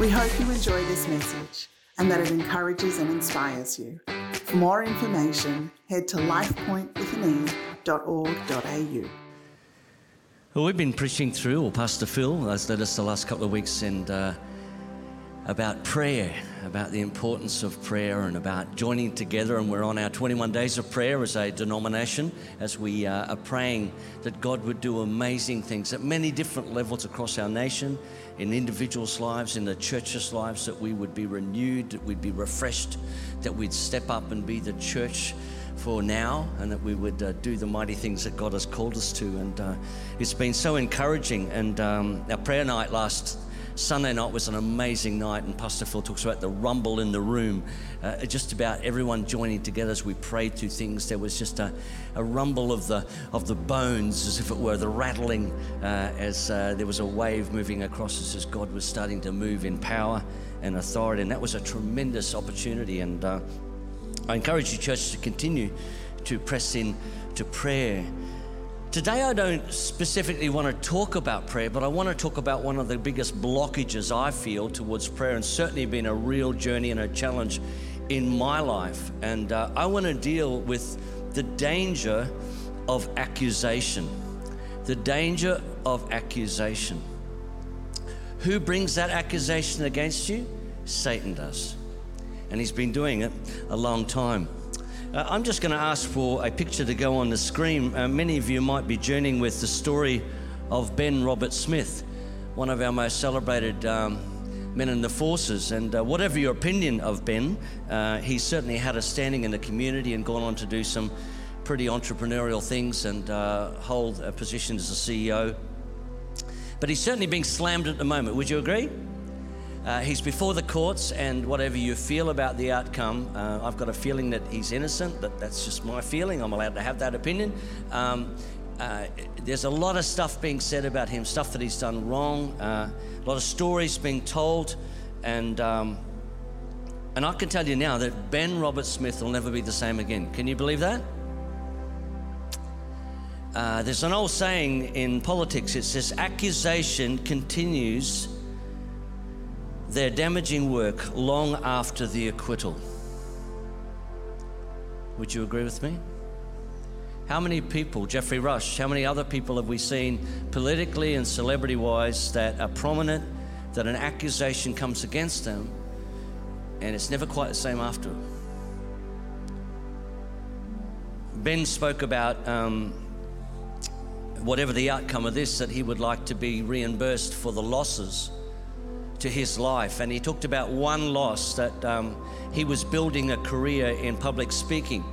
We hope you enjoy this message and that it encourages and inspires you. For more information, head to lifepointwithan.org.au. Well, we've been preaching through, or Pastor Phil has led us the last couple of weeks, and uh, about prayer, about the importance of prayer, and about joining together. And we're on our 21 days of prayer as a denomination, as we uh, are praying that God would do amazing things at many different levels across our nation, in individuals' lives, in the church's lives, that we would be renewed, that we'd be refreshed, that we'd step up and be the church for now and that we would uh, do the mighty things that God has called us to. And uh, it's been so encouraging. And um, our prayer night last Sunday night was an amazing night, and Pastor Phil talks about the rumble in the room, uh, just about everyone joining together as we prayed through things. There was just a, a rumble of the of the bones, as if it were the rattling, uh, as uh, there was a wave moving across us as God was starting to move in power and authority, and that was a tremendous opportunity. And uh, I encourage you, church, to continue to press in to prayer. Today, I don't specifically want to talk about prayer, but I want to talk about one of the biggest blockages I feel towards prayer, and certainly been a real journey and a challenge in my life. And uh, I want to deal with the danger of accusation. The danger of accusation. Who brings that accusation against you? Satan does and he's been doing it a long time. Uh, I'm just going to ask for a picture to go on the screen. Uh, many of you might be journeying with the story of Ben Roberts-Smith, one of our most celebrated um, men in the forces. And uh, whatever your opinion of Ben, uh, he certainly had a standing in the community and gone on to do some pretty entrepreneurial things and uh, hold a position as a CEO. But he's certainly being slammed at the moment. Would you agree? Uh, he's before the courts, and whatever you feel about the outcome, uh, I've got a feeling that he's innocent, but that's just my feeling. I'm allowed to have that opinion. Um, uh, there's a lot of stuff being said about him, stuff that he's done wrong, uh, a lot of stories being told, and um, and I can tell you now that Ben Roberts-Smith will never be the same again. Can you believe that? Uh, there's an old saying in politics. It says accusation continues their damaging work long after the acquittal. Would you agree with me? How many people, Geoffrey Rush, how many other people have we seen politically and celebrity wise that are prominent, that an accusation comes against them, and it's never quite the same after? Ben spoke about um, whatever the outcome of this, that he would like to be reimbursed for the losses to his life. And he talked about one loss that um, he was building a career in public speaking.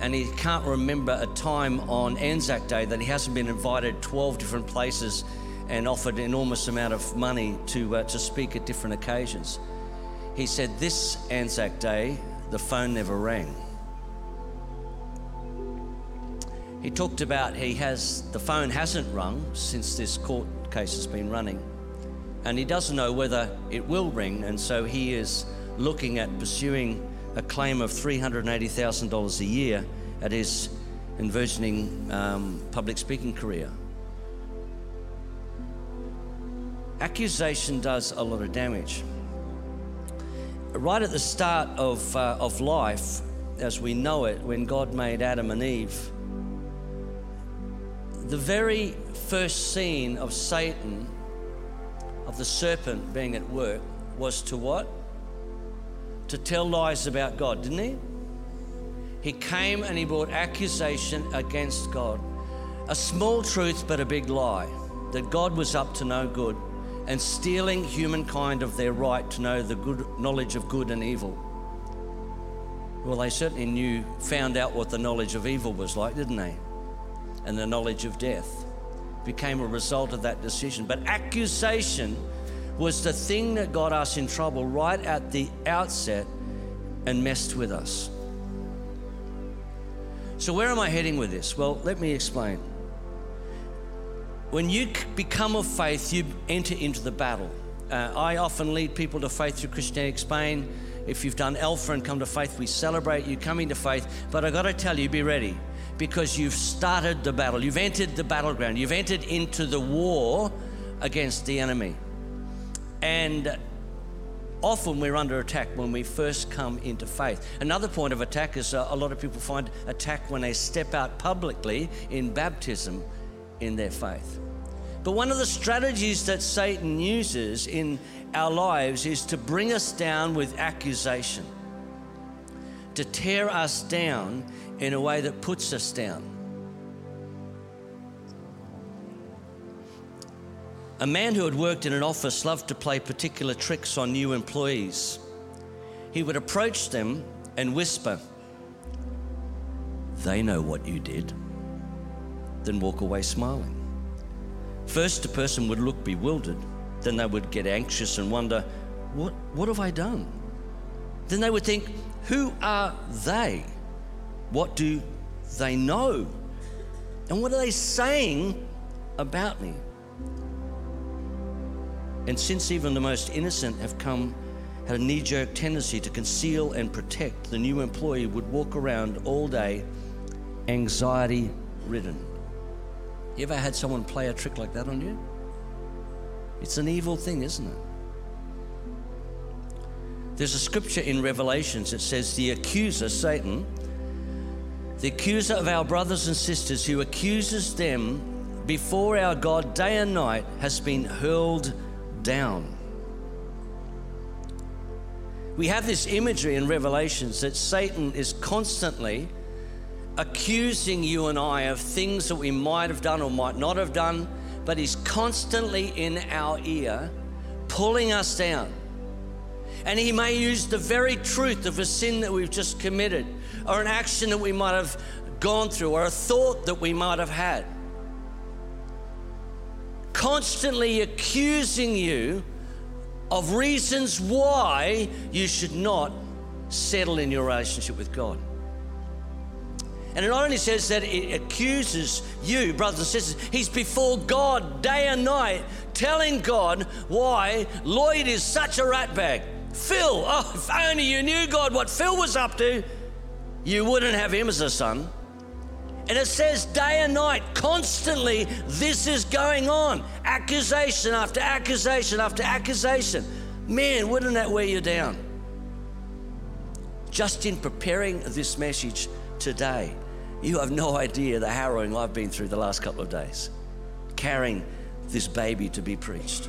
And he can't remember a time on Anzac Day that he hasn't been invited 12 different places and offered an enormous amount of money to, uh, to speak at different occasions. He said, This Anzac Day, the phone never rang. He talked about he has the phone hasn't rung since this court case has been running and he doesn't know whether it will ring, and so he is looking at pursuing a claim of $380,000 a year at his envisioning um, public speaking career. Accusation does a lot of damage. Right at the start of, uh, of life, as we know it, when God made Adam and Eve, the very first scene of Satan of the serpent being at work was to what? To tell lies about God, didn't he? He came and he brought accusation against God. A small truth, but a big lie that God was up to no good and stealing humankind of their right to know the good knowledge of good and evil. Well, they certainly knew, found out what the knowledge of evil was like, didn't they? And the knowledge of death became a result of that decision. But accusation was the thing that got us in trouble right at the outset and messed with us. So, where am I heading with this? Well, let me explain. When you become of faith, you enter into the battle. Uh, I often lead people to faith through Christianity Explained. If you've done Alpha and come to faith, we celebrate you coming to faith. But I got to tell you, be ready because you've started the battle. You've entered the battleground. You've entered into the war against the enemy. And often we're under attack when we first come into faith. Another point of attack is uh, a lot of people find attack when they step out publicly in baptism in their faith. But one of the strategies that Satan uses in our lives is to bring us down with accusation, to tear us down in a way that puts us down. A man who had worked in an office loved to play particular tricks on new employees. He would approach them and whisper, They know what you did, then walk away smiling. First, a person would look bewildered, then they would get anxious and wonder, What, what have I done? Then they would think, Who are they? What do they know? And what are they saying about me? And since even the most innocent have come, had a knee jerk tendency to conceal and protect, the new employee would walk around all day anxiety ridden. You ever had someone play a trick like that on you? It's an evil thing, isn't it? There's a scripture in Revelations that says, The accuser, Satan, the accuser of our brothers and sisters who accuses them before our God day and night, has been hurled down. We have this imagery in Revelations that Satan is constantly accusing you and I of things that we might have done or might not have done, but he's constantly in our ear, pulling us down. And he may use the very truth of a sin that we've just committed, or an action that we might have gone through, or a thought that we might have had constantly accusing you of reasons why you should not settle in your relationship with God. And it not only says that it accuses you, brothers and sisters, he's before God day and night telling God why Lloyd is such a ratbag. Phil, oh, if only you knew God what Phil was up to, you wouldn't have him as a son. And it says day and night, constantly, this is going on. Accusation after accusation after accusation. Man, wouldn't that wear you down? Just in preparing this message today, you have no idea the harrowing I've been through the last couple of days, carrying this baby to be preached.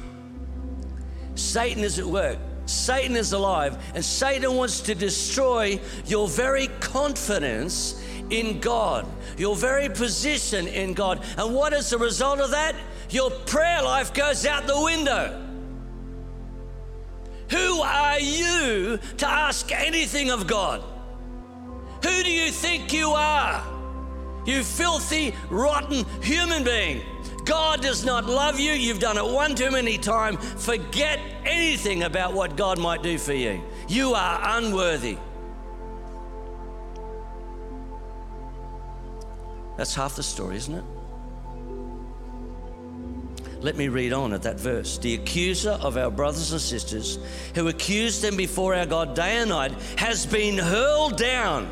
Satan is at work. Satan is alive, and Satan wants to destroy your very confidence in God, your very position in God. And what is the result of that? Your prayer life goes out the window. Who are you to ask anything of God? Who do you think you are? You filthy, rotten human being. God does not love you. You've done it one too many times. Forget anything about what God might do for you. You are unworthy. That's half the story, isn't it? Let me read on at that verse. The accuser of our brothers and sisters, who accused them before our God day and night, has been hurled down.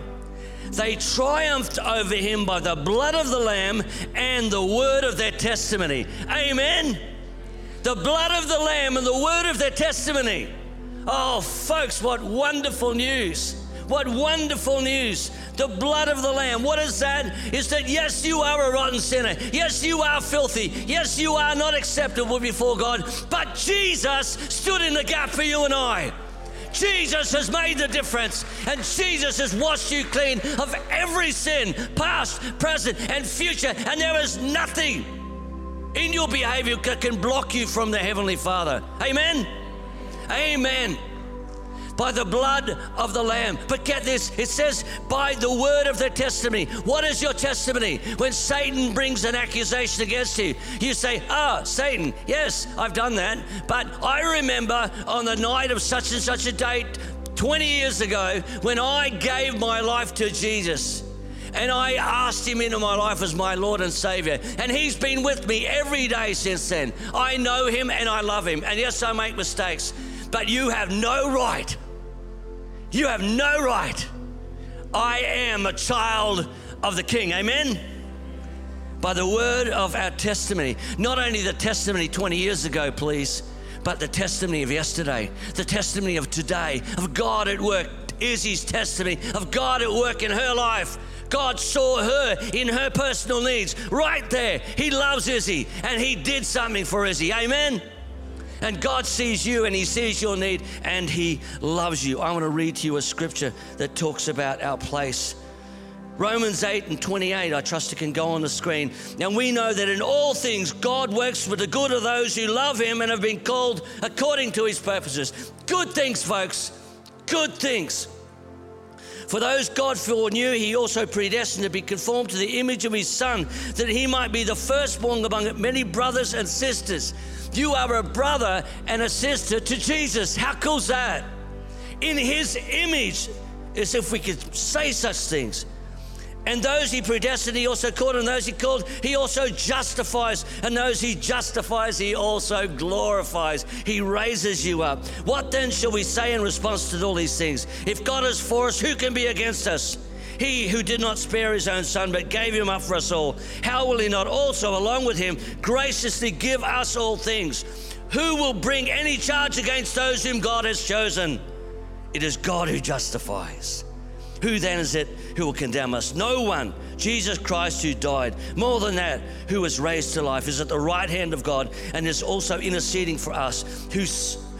They triumphed over him by the blood of the Lamb and the word of their testimony. Amen. The blood of the Lamb and the word of their testimony. Oh, folks, what wonderful news! What wonderful news the blood of the Lamb. What is that? Is that yes, you are a rotten sinner. Yes, you are filthy. Yes, you are not acceptable before God. But Jesus stood in the gap for you and I. Jesus has made the difference, and Jesus has washed you clean of every sin, past, present, and future. And there is nothing in your behavior that can block you from the Heavenly Father. Amen. Amen by the blood of the Lamb. But get this it says, by the word of their testimony. What is your testimony? When Satan brings an accusation against you, you say, Ah, oh, Satan, yes, I've done that. But I remember on the night of such and such a date 20 years ago when I gave my life to Jesus and I asked him into my life as my Lord and Savior. And he's been with me every day since then. I know him and I love him. And yes, I make mistakes, but you have no right you have no right. I am a child of the King. Amen? By the word of our testimony. Not only the testimony 20 years ago, please, but the testimony of yesterday, the testimony of today, of God at work. Izzy's testimony of God at work in her life. God saw her in her personal needs right there. He loves Izzy and He did something for Izzy. Amen. And God sees you and He sees your need and He loves you. I want to read to you a scripture that talks about our place. Romans 8 and 28, I trust it can go on the screen. And we know that in all things God works for the good of those who love Him and have been called according to His purposes. Good things, folks. Good things. For those God foreknew, he also predestined to be conformed to the image of his Son, that he might be the firstborn among many brothers and sisters. You are a brother and a sister to Jesus. How cool is that? In his image, as if we could say such things. And those he predestined, he also called, and those he called, he also justifies. And those he justifies, he also glorifies. He raises you up. What then shall we say in response to all these things? If God is for us, who can be against us? He who did not spare his own son, but gave him up for us all, how will he not also, along with him, graciously give us all things? Who will bring any charge against those whom God has chosen? It is God who justifies. Who then is it who will condemn us? No one. Jesus Christ, who died. More than that, who was raised to life, is at the right hand of God and is also interceding for us. Who,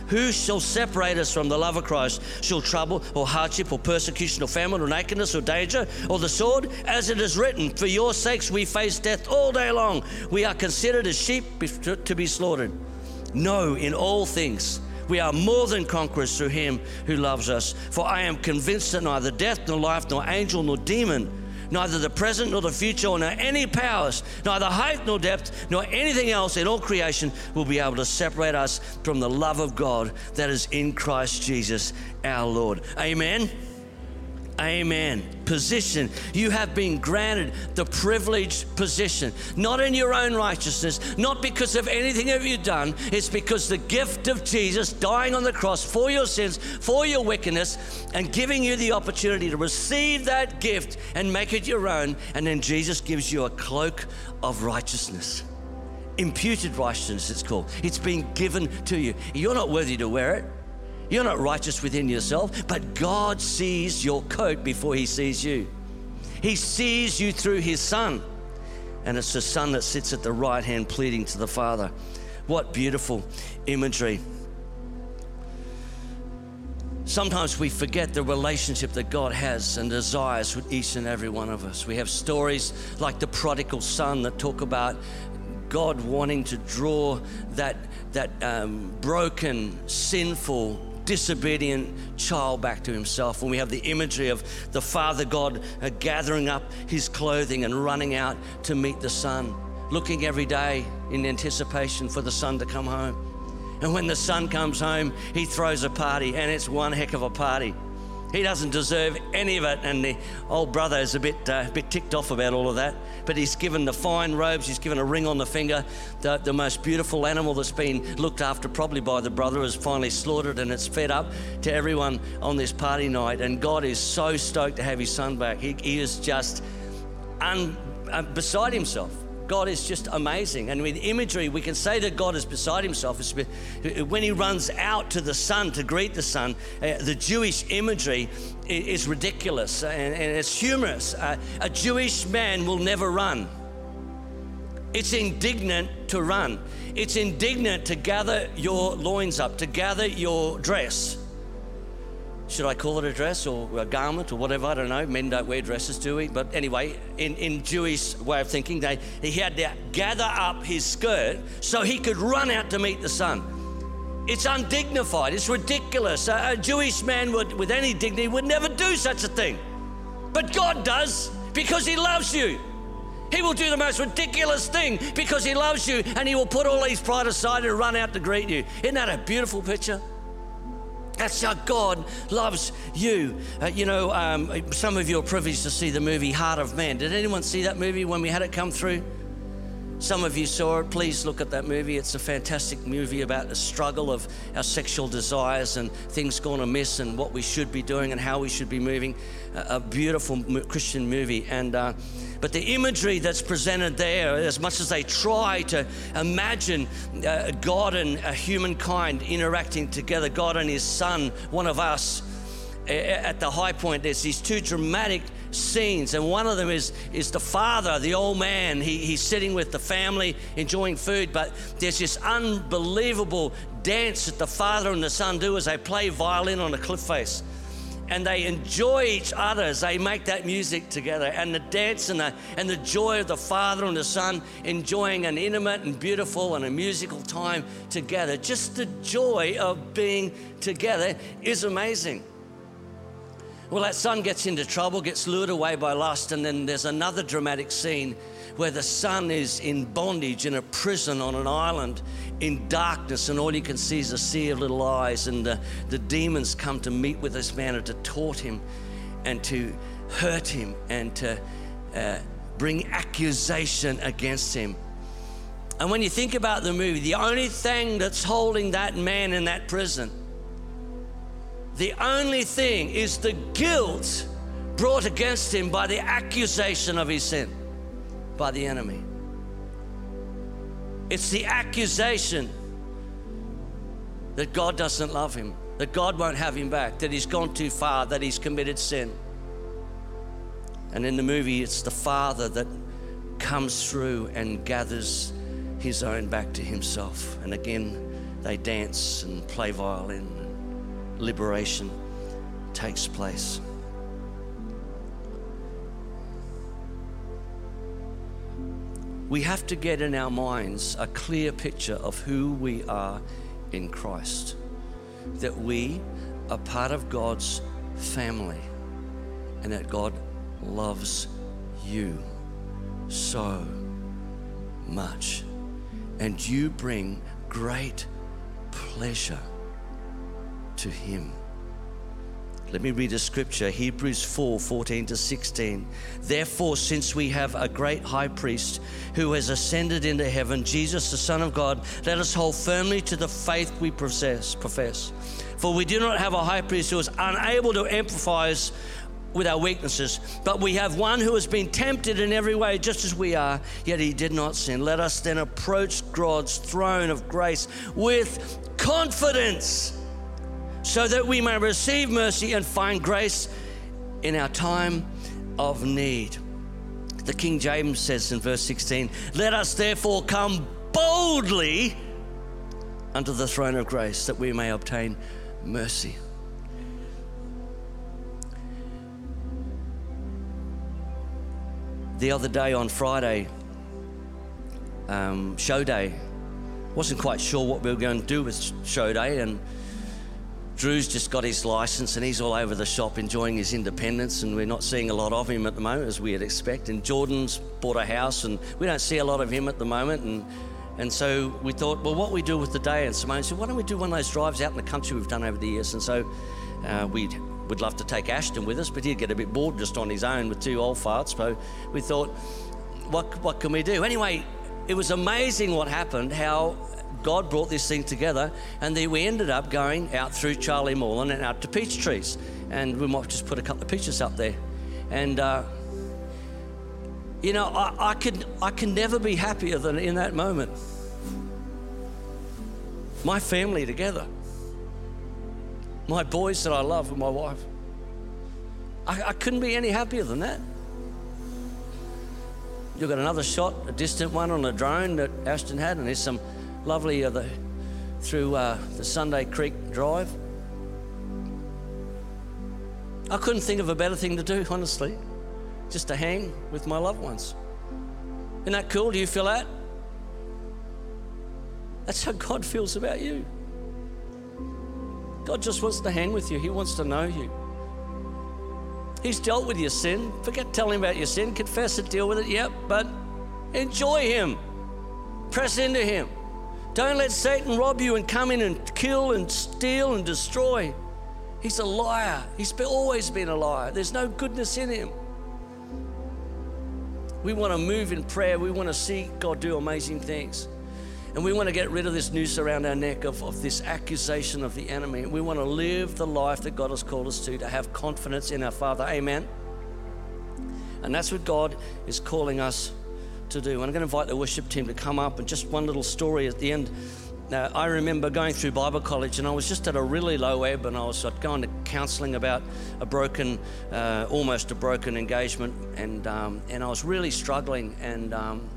who shall separate us from the love of Christ? Shall trouble or hardship or persecution or famine or nakedness or danger or the sword? As it is written, For your sakes we face death all day long. We are considered as sheep to be slaughtered. No, in all things we are more than conquerors through him who loves us. For I am convinced that neither death, nor life, nor angel, nor demon, neither the present nor the future, nor any powers, neither height nor depth, nor anything else in all creation will be able to separate us from the love of God that is in Christ Jesus our Lord. Amen. Amen. Position. You have been granted the privileged position, not in your own righteousness, not because of anything that you've done. It's because the gift of Jesus dying on the cross for your sins, for your wickedness, and giving you the opportunity to receive that gift and make it your own. And then Jesus gives you a cloak of righteousness. Imputed righteousness, it's called. It's been given to you. You're not worthy to wear it. You're not righteous within yourself, but God sees your coat before He sees you. He sees you through His Son, and it's the Son that sits at the right hand pleading to the Father. What beautiful imagery. Sometimes we forget the relationship that God has and desires with each and every one of us. We have stories like the prodigal son that talk about God wanting to draw that, that um, broken, sinful, disobedient child back to himself. And we have the imagery of the Father God uh, gathering up his clothing and running out to meet the Son, looking every day in anticipation for the Son to come home. And when the Son comes home, he throws a party, and it's one heck of a party. He doesn't deserve any of it, and the old brother is a bit, uh, bit ticked off about all of that. But he's given the fine robes, he's given a ring on the finger. The, the most beautiful animal that's been looked after, probably by the brother, is finally slaughtered and it's fed up to everyone on this party night. And God is so stoked to have his son back. He, he is just un, uh, beside himself. God is just amazing. And with imagery, we can say that God is beside himself. When he runs out to the son to greet the son, uh, the Jewish imagery is ridiculous and, it's humorous. Uh, a Jewish man will never run. It's indignant to run. It's indignant to gather your loins up, to gather your dress should I call it a dress or a garment or whatever? I don't know. Men don't wear dresses, do we? But anyway, in, in Jewish way of thinking, they, he had to gather up his skirt so he could run out to meet the son. It's undignified. It's ridiculous. A, a Jewish man would, with any dignity would never do such a thing. But God does because He loves you. He will do the most ridiculous thing because He loves you and He will put all these pride aside and run out to greet you. Isn't that a beautiful picture? That's how God loves you. Uh, you know, um, some of you are privileged to see the movie Heart of Man. Did anyone see that movie when we had it come through? Some of you saw it. Please look at that movie. It's a fantastic movie about the struggle of our sexual desires and things gone amiss and what we should be doing and how we should be moving. A, a beautiful Christian movie. And uh, but the imagery that's presented there, as much as they try to imagine uh, God and uh, humankind interacting together, God and His Son, one of us, at the high point, there's these two dramatic scenes, and one of them is, is the father, the old man. He, he's sitting with the family enjoying food, but there's this unbelievable dance that the father and the son do as they play violin on a cliff face. And they enjoy each other as they make that music together. And the dance and the, and the joy of the father and the son enjoying an intimate and beautiful and a musical time together. Just the joy of being together is amazing. Well, that son gets into trouble, gets lured away by lust, and then there's another dramatic scene where the son is in bondage in a prison on an island in darkness, and all you can see is a sea of little eyes. And the, the demons come to meet with this man and to taunt him and to hurt him and to uh, bring accusation against him. And when you think about the movie, the only thing that's holding that man in that prison the only thing is the guilt brought against him by the accusation of his sin by the enemy. It's the accusation that God doesn't love him, that God won't have him back, that he's gone too far, that he's committed sin. And in the movie, it's the father that comes through and gathers his own back to himself. And again, they dance and play violin liberation takes place. We have to get in our minds a clear picture of who we are in Christ, that we are part of God's family, and that God loves you so much. And you bring great pleasure to him. Let me read a scripture Hebrews 4 14 to 16. Therefore, since we have a great high priest who has ascended into heaven, Jesus, the Son of God, let us hold firmly to the faith we possess, profess. For we do not have a high priest who is unable to empathize with our weaknesses, but we have one who has been tempted in every way, just as we are, yet he did not sin. Let us then approach God's throne of grace with confidence so that we may receive mercy and find grace in our time of need. The King James says in verse 16, Let us therefore come boldly unto the throne of grace that we may obtain mercy. The other day on Friday, um, show day, wasn't quite sure what we were going to do with show day, and Drew's just got his license and he's all over the shop enjoying his independence, and we're not seeing a lot of him at the moment as we'd expect. And Jordan's bought a house, and we don't see a lot of him at the moment. And and so we thought, well, what we do with the day? And Simone said, why don't we do one of those drives out in the country we've done over the years? And so uh, we'd would love to take Ashton with us, but he'd get a bit bored just on his own with two old farts. So we thought, what what can we do? Anyway, it was amazing what happened. How God brought this thing together, and then we ended up going out through Charlie Moreland and out to peach trees. And we might just put a couple of pictures up there. And, uh, you know, I, I, can, I can never be happier than in that moment. My family together, my boys that I love, and my wife. I, I couldn't be any happier than that. You've got another shot, a distant one on a drone that Ashton had, and there's some lovely uh, the, through uh, the Sunday Creek Drive. I couldn't think of a better thing to do, honestly, just to hang with my loved ones. Isn't that cool? Do you feel that? That's how God feels about you. God just wants to hang with you, He wants to know you. He's dealt with your sin. Forget telling him about your sin. Confess it, deal with it, yep, but enjoy Him. Press into Him. Don't let Satan rob you and come in and kill and steal and destroy. He's a liar. He's always been a liar. There's no goodness in him. We want to move in prayer. We want to see God do amazing things. And we want to get rid of this noose around our neck of, of this accusation of the enemy. We want to live the life that God has called us to, to have confidence in our Father. Amen. And that's what God is calling us to do. And I'm going to invite the worship team to come up and just one little story at the end. Now, I remember going through Bible college and I was just at a really low ebb and I was going to counseling about a broken, uh, almost a broken engagement. And, um, and I was really struggling and, um,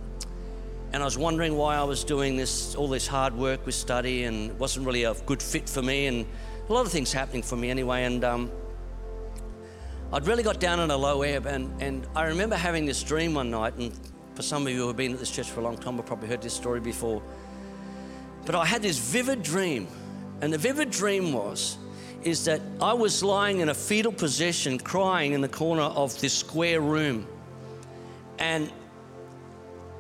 and I was wondering why I was doing this, all this hard work with study and it wasn't really a good fit for me and a lot of things happening for me anyway. And um, I'd really got down on a low ebb and, and I remember having this dream one night and for some of you who have been at this church for a long time, have probably heard this story before. But I had this vivid dream, and the vivid dream was is that I was lying in a fetal position, crying in the corner of this square room, and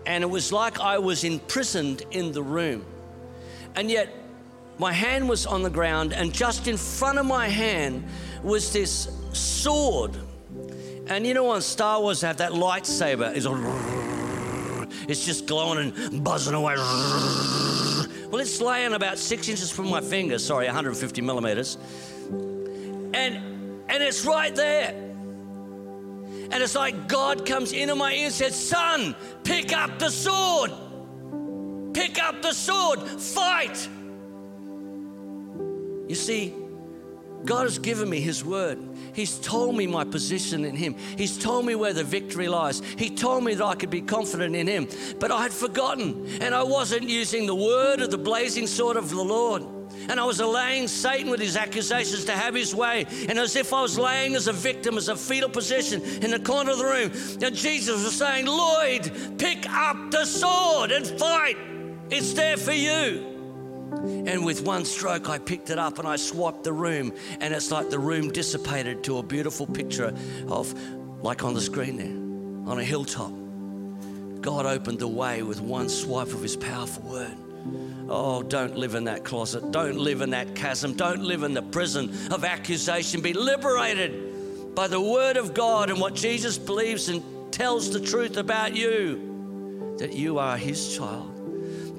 and it was like I was imprisoned in the room, and yet my hand was on the ground, and just in front of my hand was this sword. And you know, on Star Wars, they have that lightsaber. Is it's just glowing and buzzing away. Well, it's laying about six inches from my finger, sorry, 150 millimeters. And, and it's right there. And it's like God comes into my ear and says, Son, pick up the sword. Pick up the sword. Fight. You see, God has given me His word. He's told me my position in Him. He's told me where the victory lies. He told me that I could be confident in Him. But I had forgotten, and I wasn't using the word of the blazing sword of the Lord. And I was allowing Satan with his accusations to have his way. And as if I was laying as a victim, as a fetal position in the corner of the room. And Jesus was saying, Lloyd, pick up the sword and fight. It's there for you. And with one stroke, I picked it up and I swiped the room. And it's like the room dissipated to a beautiful picture of, like on the screen there, on a hilltop. God opened the way with one swipe of his powerful word. Oh, don't live in that closet. Don't live in that chasm. Don't live in the prison of accusation. Be liberated by the word of God and what Jesus believes and tells the truth about you that you are his child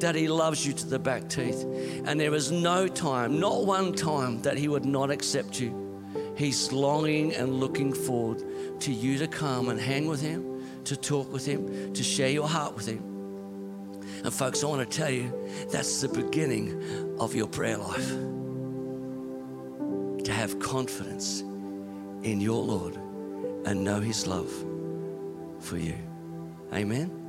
that He loves you to the back teeth. And there is no time, not one time, that He would not accept you. He's longing and looking forward to you to come and hang with Him, to talk with Him, to share your heart with Him. And, folks, I want to tell you that's the beginning of your prayer life. To have confidence in your Lord and know His love for you. Amen.